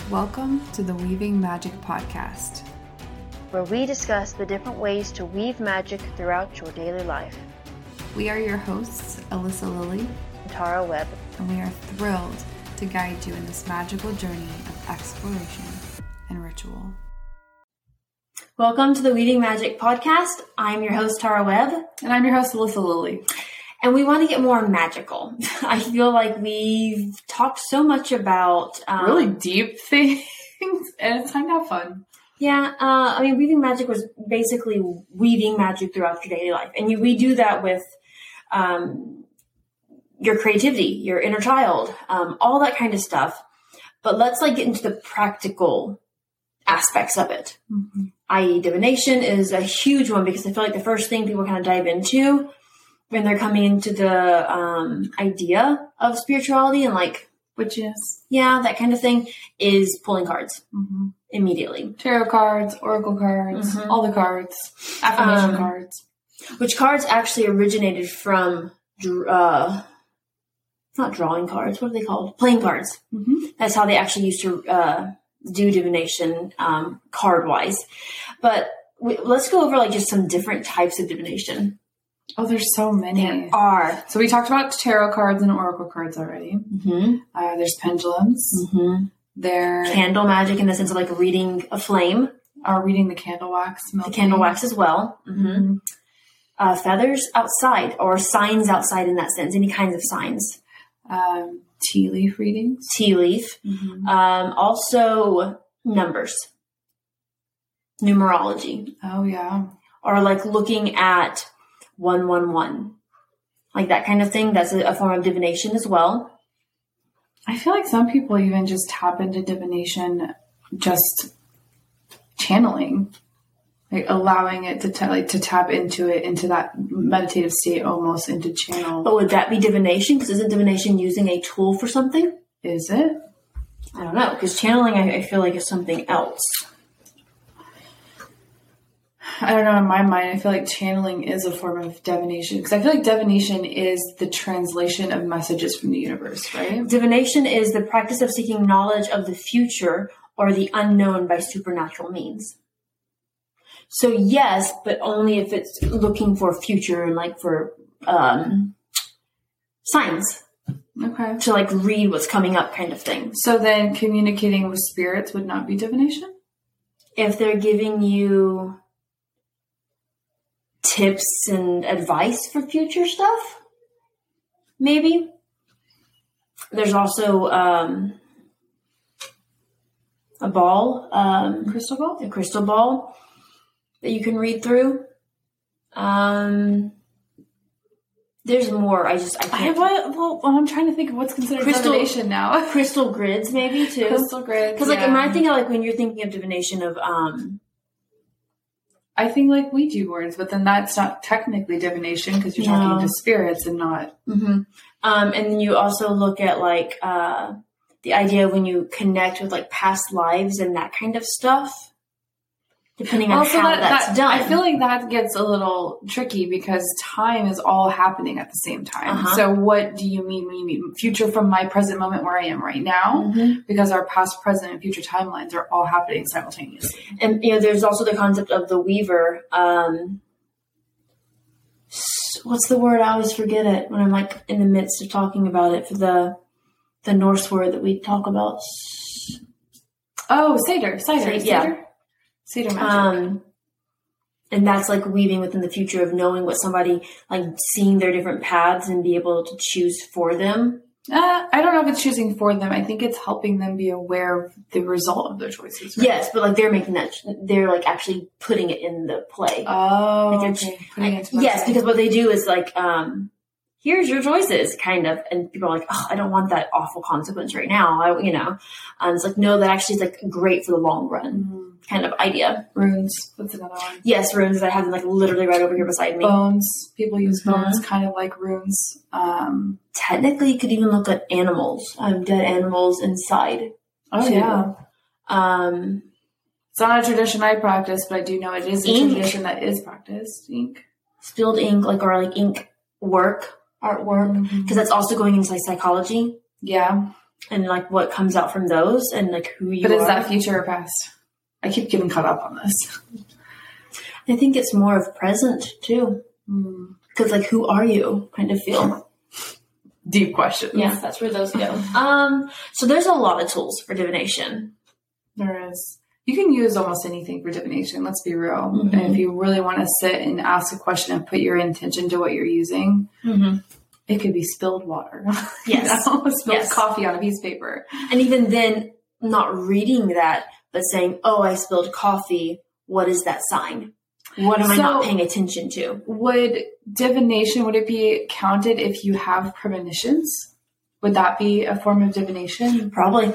Welcome to the Weaving Magick Podcast. where we discuss the different ways to weave magic throughout your daily life. We are your hosts, Alyssa Lilly, I'm Tara Webb. and we are thrilled to guide you in this magical journey of exploration and ritual. Welcome to the Weaving Magick podcast. I'm your host, Tara Webb, And I'm your host, Alyssa Lilly. And we want to get more magical. I feel like we've talked so much about um, Really deep things, and it's to have fun. Yeah, uh, I mean, weaving magic was basically weaving magic throughout your daily life, and you, we do that with um, your creativity, your inner child, um, all that kind of stuff. But let's like get into the practical aspects of it. i.e., divination is a huge one because I feel like the first thing people kind of dive into when they're coming into the um, idea of spirituality and like, Which is yeah, that kind of thing is pulling cards mhm. immediately. tarot cards, oracle cards, Mhm. all the cards, affirmation Um, cards. Which cards actually originated from, uh, not drawing cards, what are they called? Playing cards. Mhm. That's how they actually used to uh, do divination um, card wise. But we, let's go over like just some different types of divination. Oh, there's so many. There are. So we talked about tarot cards and oracle cards already. Mm-hmm. Uh, there's pendulums. Mm-hmm. There Candle magic in the sense of like reading a flame, are reading the candle wax. the candle wax as well. Mm-hmm. Mhm. Uh, feathers outside or signs outside in that sense, any kinds of signs. Um, tea leaf readings. Tea leaf. Mm-hmm. Um, also numbers, numerology, Oh yeah. or like looking at one one one, like that kind of thing. That's a, a form of divination as well. I feel like some people even just tap into divination, just channeling, like allowing it to ta- like to tap into it into that meditative state, almost into channel. But would that be divination? Because isn't divination using a tool for something? Is it? I don't know. Because channeling, I, I feel like is something else. I don't know. In my mind, I feel like channeling is a form of divination because I feel like divination is the translation of messages from the universe, right? Divination is the practice of seeking knowledge of the future or the unknown by supernatural means. So yes, but only if it's looking for future and like for um, signs Okay. to like read what's coming up, kind of thing. So then, communicating with spirits would not be divination. If they're giving you tips and advice for future stuff, maybe. There's also um, a ball. Um, Crystal ball. a crystal ball that you can read through. Um, there's more. I just I I can't. what, well, I'm trying to think of what's considered Crystal- divination now. crystal grids maybe too. Crystal grids. Because like yeah. in my thing, like when you're thinking of divination of um, I think like Ouija boards, but then that's not technically divination because you're No. talking to spirits and not. um, and then you also look at like uh, the idea of when you connect with like past lives and that kind of stuff. Depending on Also, how that- that's that- done. I feel like that gets a little tricky because time is all happening at the same time. Uh-huh. So, what do you mean when you mean future from my present moment where I am right now? Mhm. Because our past, present, and future timelines are all happening simultaneously. and you know there's also the concept of the weaver um what's the word i always forget it when i'm like in the midst of talking about it for the the norse word that we talk about Oh, Seidr, Seidr, Seidr, yeah. Seidr, Seidr magic. um and that's like weaving within the future of knowing what somebody like seeing their different paths and be able to choose for them Uh, I don't know if it's choosing for them. I think it's helping them be aware of the result of their choices. right? yes but like they're making that they're like actually putting it in the play Oh, Like okay. It yes, website. because what they do is like, um, here's your choices, kind of, and people are like, oh, I don't want that awful consequence right now, I, you know, and it's like, no, that actually is like great for the long run, Mm, kind of idea. runes. What's another one? Yes, runes that I have them like literally right over here beside me. Bones. People use Mhm. bones kind of like runes. Um, Technically, you could even look at animals, um, dead animals inside. oh too. yeah. Um, It's not a tradition I practice, but I do know it is a Ink. tradition that is practiced. Ink. spilled ink, like or like ink work, artwork, because that's also going into like psychology. Yeah. and like what comes out from those and like who you But is are. that future or past? I keep getting caught up on this. I think it's more of present too. Hmm. Because like who are you kind of feel. Deep questions. Yeah, that's where those go. Um, so there's a lot of tools for divination. There is. You can use almost anything for divination, let's be real. Mhm. And if you really want to sit and ask a question and put your intention to what you're using, Mm-hmm. it could be spilled water. Yes. spilled Yes. coffee on a piece of paper. And even then, not reading that, but saying, "Oh, I spilled coffee. What is that sign? What am I not paying attention to?" Would divination, would it be counted if you have premonitions? Would that be a form of divination? Probably.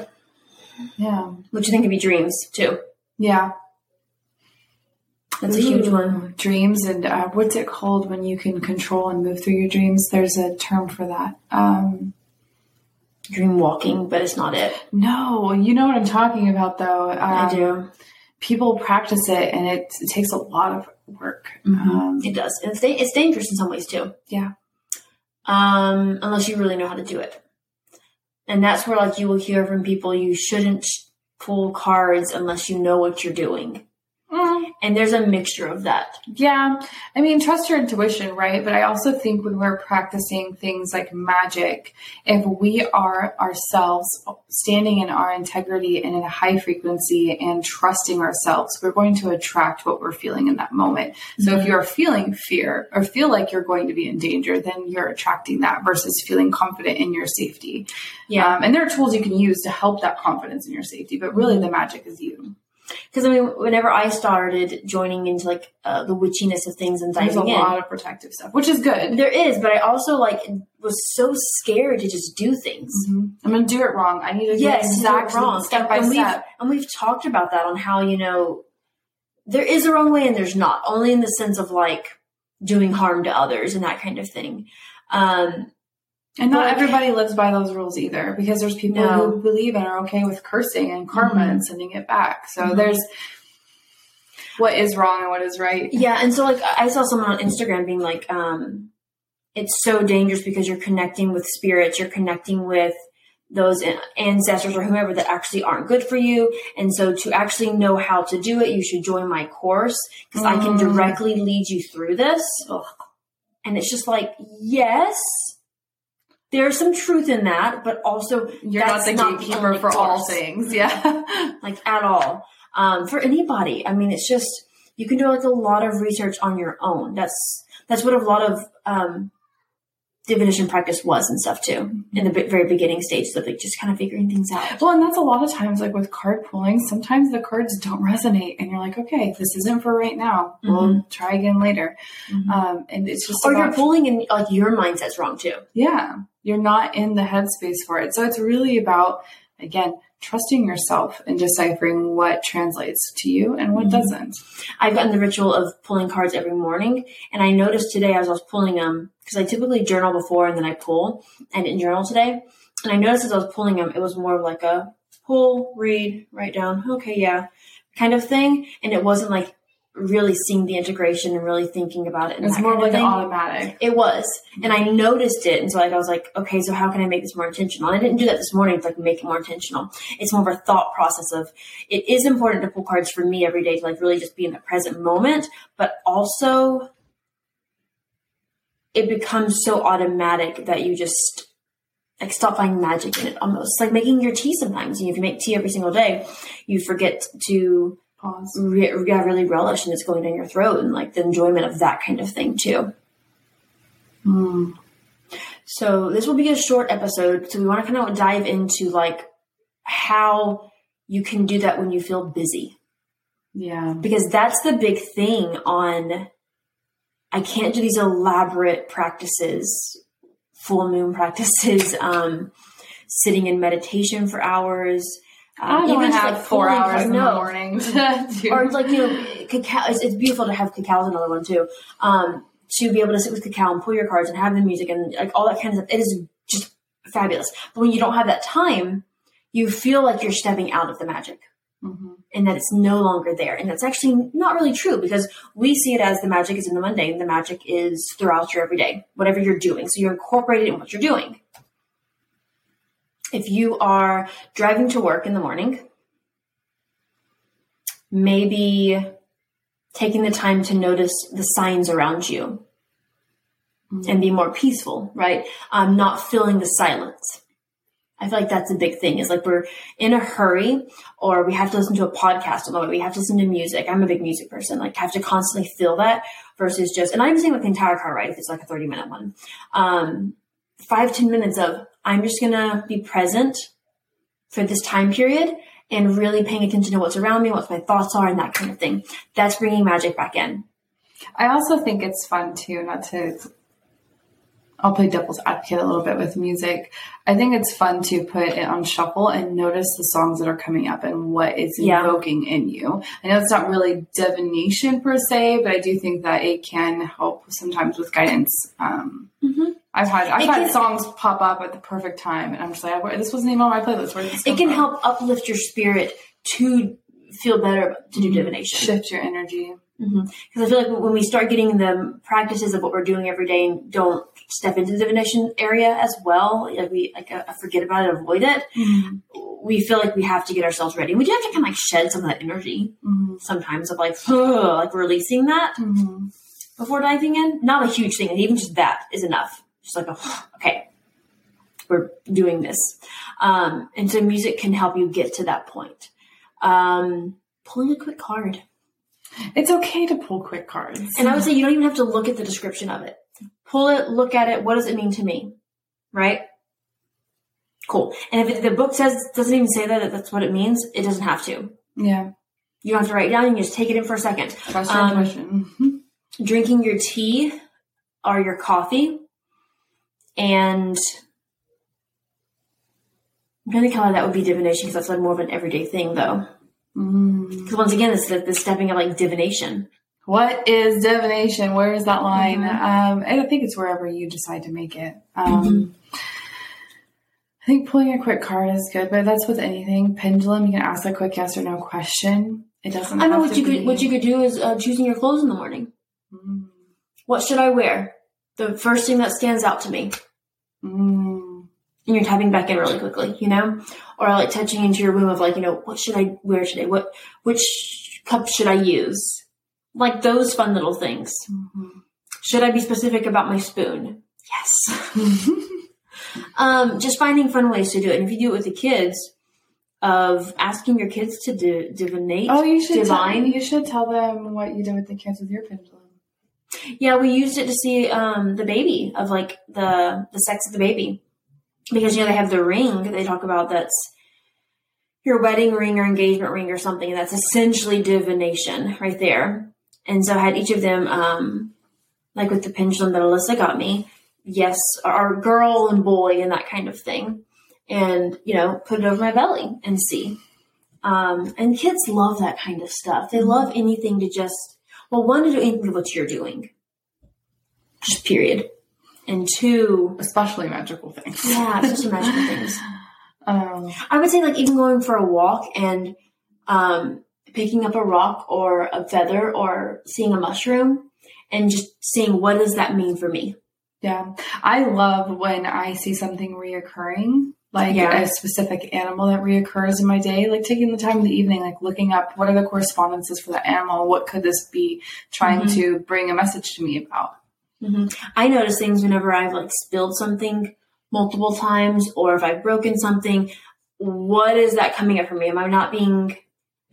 Yeah. Which you think could be dreams too. Yeah. That's a huge one. Dreams and uh, what's it called when you can control and move through your dreams? There's a term for that. Um, Dream walking, but it's not it. no, you know what I'm talking about though. Um, I do. People practice it and it, it takes a lot of work. Mhm. Um, It does. And it's, da- it's dangerous in some ways too. Yeah. Um, unless you really know how to do it. And that's where like you will hear from people you shouldn't pull cards unless you know what you're doing. And there's a mixture of that. Yeah, I mean, trust your intuition, right? But I also think when we're practicing things like magic, if we are ourselves standing in our integrity and in a high frequency and trusting ourselves, we're going to attract what we're feeling in that moment. So if you're feeling fear or feel like you're going to be in danger, then you're attracting that versus feeling confident in your safety. Yeah. Um, and there are tools you can use to help that confidence in your safety, but really the magic is you. Because I mean, whenever I started joining into like uh, the witchiness of things and diving There's a in, lot of protective stuff, which is good. there is, but I also like was so scared to just do things. Mhm. I'm gonna do it wrong. I need to Yes, do it exactly wrong. step by and we've, step. And we've talked about that on how you know there is a wrong way and there's not. Only in the sense of like doing harm to others and that kind of thing. Um, And not Like- everybody lives by those rules either, because there's people No. who believe and are okay with cursing and karma Mhm. and sending it back. So Mhm. there's what is wrong and what is right. Yeah, and so like I saw someone on Instagram being like, um, it's so dangerous because you're connecting with spirits, you're connecting with those ancestors or whomever that actually aren't good for you. And so to actually know how to do it, you should join my course because I can Mm. directly lead you through this. Ugh. And it's just like, yes, there's some truth in that, but also You're That's not the not the gatekeeper for all things. Yeah. like at all um, for anybody. I mean, it's just you can do like a lot of research on your own. That's that's what a lot of um, divination practice was and stuff too in the very beginning stages of like just kind of figuring things out. well, and that's a lot of times like with card pulling, sometimes the cards don't resonate and you're like, okay, this isn't for right now. We'll try again later. Um, and it's just Or about you're pulling and like your mindset's wrong too. Yeah, you're not in the headspace for it. So it's really about, again, trusting yourself and deciphering what translates to you and what Mhm. doesn't. I've gotten the ritual of pulling cards every morning, and I noticed today as I was pulling them because I typically journal before and then I pull. I didn't journal today, and I noticed as I was pulling them, it was more of like a pull, read, write down, okay, yeah, kind of thing, and it wasn't like really seeing the integration and really thinking about it. And It's more like of an thing. automatic. It was, and I noticed it, and so like I was like, okay, so how can I make this more intentional? And I didn't do that this morning to like make it more intentional. It's more of a thought process of it is important to pull cards for me every day to like really just be in the present moment, but also it becomes so automatic that you just like stop finding magic in it almost It's like making your tea sometimes. You know, if you make tea every single day, you forget to Pause. re- yeah, really relish and it's going down your throat and like the enjoyment of that kind of thing too. Mm. So this will be a short episode. So we want to kind of dive into like how you can do that when you feel busy. Yeah. Because that's the big thing on I can't do these elaborate practices, full moon practices, um, sitting in meditation for hours. I don't Um, even have like, four hours in the morning to do. or like you know cacao it's, it's beautiful to have cacao is another one too. Um to be able to sit with cacao and pull your cards and have the music and like all that kind of stuff it is just fabulous. But when you don't have that time you feel like you're stepping out of the magic. Mhm. and that it's no longer there. And that's actually not really true because we see it as the magic is in the mundane. The magic is throughout your everyday whatever you're doing. So you're incorporated in what you're doing if you are driving to work in the morning, maybe taking the time to notice the signs around you and be more peaceful, right? Um, not filling the silence. I feel like that's a big thing. Is like we're in a hurry, or we have to listen to a podcast on the way. We have to listen to music. I'm a big music person. Like have to constantly feel that versus just. And I'm saying with the entire car ride if it's like a 30 minute one. Um, five ten minutes of I'm just gonna be present for this time period and really paying attention to what's around me, what my thoughts are, and that kind of thing. That's bringing magic back in. I also think it's fun too, not to I'll play devil's advocate a little bit with music. I think it's fun to put it on shuffle and notice the songs that are coming up and what is Yeah. evoking in you. I know it's not really divination per se, but I do think that it can help sometimes with guidance. Um, Mhm. I've had I've It had can- songs pop up at the perfect time, and I'm just like, this wasn't even on my playlist. Where did this It can from?" help uplift your spirit to feel better to do divination. shift your energy. Because I feel like when we start getting the practices of what we're doing every day and don't step into the divination area as well, like we like uh, forget about it, avoid it. We feel like we have to get ourselves ready. We do have to kind of like shed some of that energy Mhm. sometimes of like, like releasing that Mhm. before diving in. Not a huge thing, and even just that is enough. Like, a, okay, we're doing this, um, and so music can help you get to that point. Um, pulling a quick card. It's okay to pull quick cards. And I would say you don't even have to look at the description of it. Pull it, look at it. What does it mean to me? Right? Cool. And if it, the book says doesn't even say that that's what it means, it doesn't have to. yeah, You don't have to write it down. You can just take it in for a second. question, Um, question. Drinking your tea or your coffee, and I'm trying to think how that would be divination because that's like more of an everyday thing, though. Mm. Because once again, it's the, the stepping of like divination. What is divination? Where is that line? Mhm. Um, and I think it's wherever you decide to make it. Um, Mhm. I think pulling a quick card is good, but that's with anything. Pendulum, you can ask a quick yes or no question. It doesn't. I know what you could what you could do is uh, choosing your clothes in the morning. Mm. What should I wear? The first thing that stands out to me. Mm. And you're tapping back in really quickly, you know? Or like touching into your womb of like, you know, what should I wear today? What which cup should I use? Like those fun little things. Mhm. Should I be specific about my spoon? Yes. um, just finding fun ways to do it. And if you do it with the kids, of asking your kids to di- divinate. oh, you should divine. Tell, you should tell them what you did with the kids with your pendulum. Yeah, we used it to see um, the baby of like the the sex of the baby because you know they have the ring they talk about that's your wedding ring or engagement ring or something that's essentially divination right there. And so I had each of them um, like with the pendulum that Alyssa got me, yes, our girl and boy and that kind of thing, and you know put it over my belly and see. Um, and kids love that kind of stuff. They love anything to just well, one to do anything of what you're doing, just period, and two, Especially magical things. yeah, especially magical things. Um, I would say like even going for a walk and um, picking up a rock or a feather or seeing a mushroom and just seeing what does that mean for me. yeah. I love when I see something reoccurring, like Yeah. a specific animal that reoccurs in my day, like taking the time in the evening, like looking up what are the correspondences for the animal? What could this be trying Mhm. to bring a message to me about? I notice things whenever I've like spilled something multiple times or if I've broken something. What is that coming up for me? Am I not being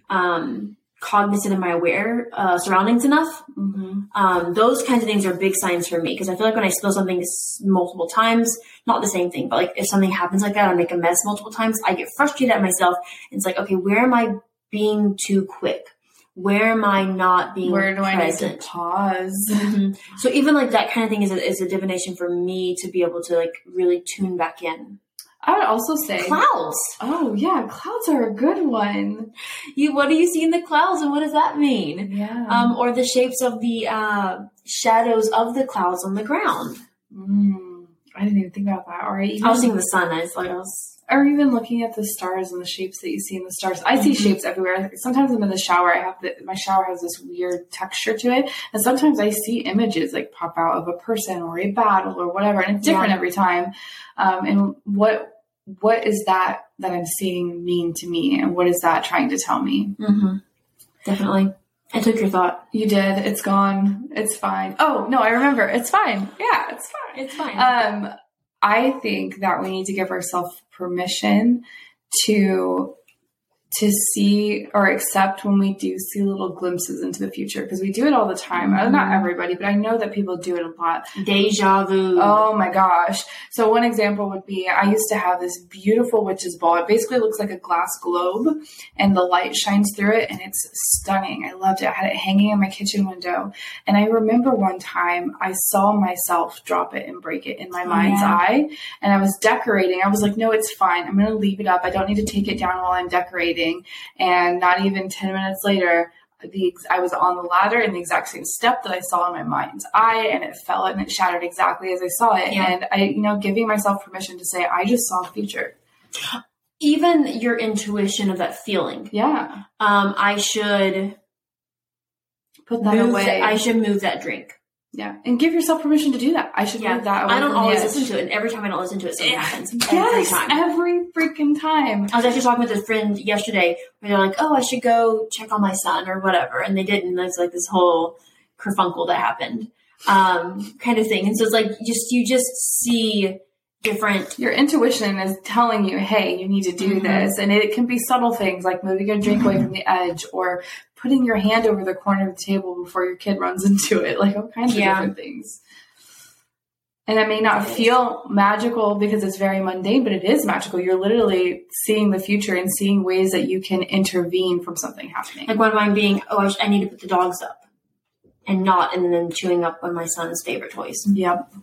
um, cognizant of my aware uh, surroundings enough? Mm-hmm. Um, those kinds of things are big signs for me because I feel like when I spill something multiple times, not the same thing, but like if something happens like that, I make a mess multiple times, I get frustrated at myself. And it's like, okay, where am I being too quick? Where am I not being Where do I need present? to pause? Mhm. So even like that kind of thing is a, is a divination for me to be able to like really tune back in. I would also say, Clouds. oh yeah, clouds are a good one. You what do you see in the clouds, and what does that mean? Yeah. Um, or the shapes of the uh, shadows of the clouds on the ground. Mm, I didn't even think about that. Or even, I was seeing the sun. I was like, I was. or even looking at the stars and the shapes that you see in the stars. I see Mhm. shapes everywhere. Sometimes I'm in the shower. I have the, my shower has this weird texture to it, and sometimes I see images like pop out of a person or a battle or whatever, and it's different Yeah. every time. Um, and what what is that that I'm seeing mean to me, and what is that trying to tell me? Mm-hmm. Definitely. I took your thought. You did. It's gone. It's fine. Oh no, I remember. It's fine. Yeah, it's fine. It's fine. Um, I think that we need to give ourselves permission to to see or accept when we do see little glimpses into the future because we do it all the time. Uh, Not everybody, but I know that people do it a lot. Deja vu. Oh my gosh. So one example would be I used to have this beautiful witch's ball. It basically looks like a glass globe and the light shines through it and it's stunning. I loved it. I had it hanging in my kitchen window. And I remember one time I saw myself drop it and break it in my mind's yeah. eye and I was decorating. I was like, no, it's fine. I'm going to leave it up. I don't need to take it down while I'm decorating. And not even 10 minutes later, the ex- I was on the ladder in the exact same step that I saw in my mind's eye, and it fell and it shattered exactly as I saw it. Yeah. And I, you know, giving myself permission to say, I just saw a future. Even your intuition of that feeling. Yeah, Um, I should put that away. That, I should move that drink. Yeah, and give yourself permission to do that. I should Yeah. move that. I don't always edge. listen to it, and every time I don't listen to it, something happens. Yes, Every time. every freaking time. I was actually talking with a friend yesterday where they're like, "Oh, I should go check on my son or whatever," and they didn't. And There's like this whole kerfunkel that happened, um, kind of thing. And so it's like just you just see different. Your intuition is telling you, hey, you need to do Mhm. this. And it can be subtle things like moving your drink away from the edge or putting your hand over the corner of the table before your kid runs into it. Like all kinds Yeah. of different things. And it may not feel magical because it's very mundane, but it is magical. You're literally seeing the future and seeing ways that you can intervene from something happening. Like one of mine being, "Oh, I, I need to put the dogs up," and not, and then chewing up one of my son's favorite toys. Yep.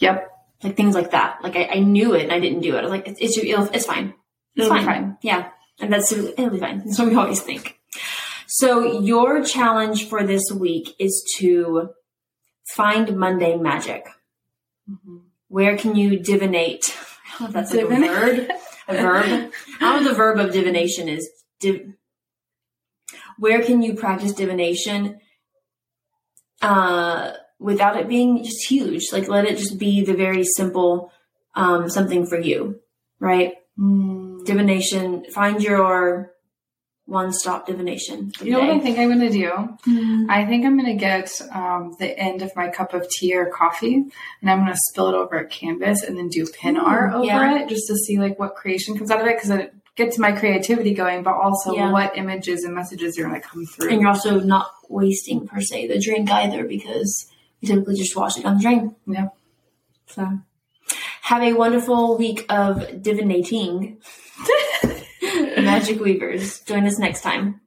Yep. Like things like that. Like I, I knew it and I didn't do it. I was like, "It's it's, it's fine." It's fine. fine. Yeah. And that's it'll be fine. That's what we always think. So your challenge for this week is to find mundane magic. Mhm. Where can you divinate? I don't know if that's like a verb. A verb. I don't know the verb of divination is. Div- where can you practice divination uh, without it being just huge? Like let it just be the very simple um, something for you, right? Mm. divination. Find your one-stop divination. You know what I think I'm going to do? day. I think I'm going to get um, the end of my cup of tea or coffee, and I'm going to spill it over a canvas and then do pin art over yeah. it, just to see like what creation comes out of it, because it gets my creativity going, but also Yeah. what images and messages are going to come through. And you're also not wasting per se the drink either because you typically just wash it down the drain. Yeah. So have a wonderful week of divinating. Magic Weavers. Join us next time.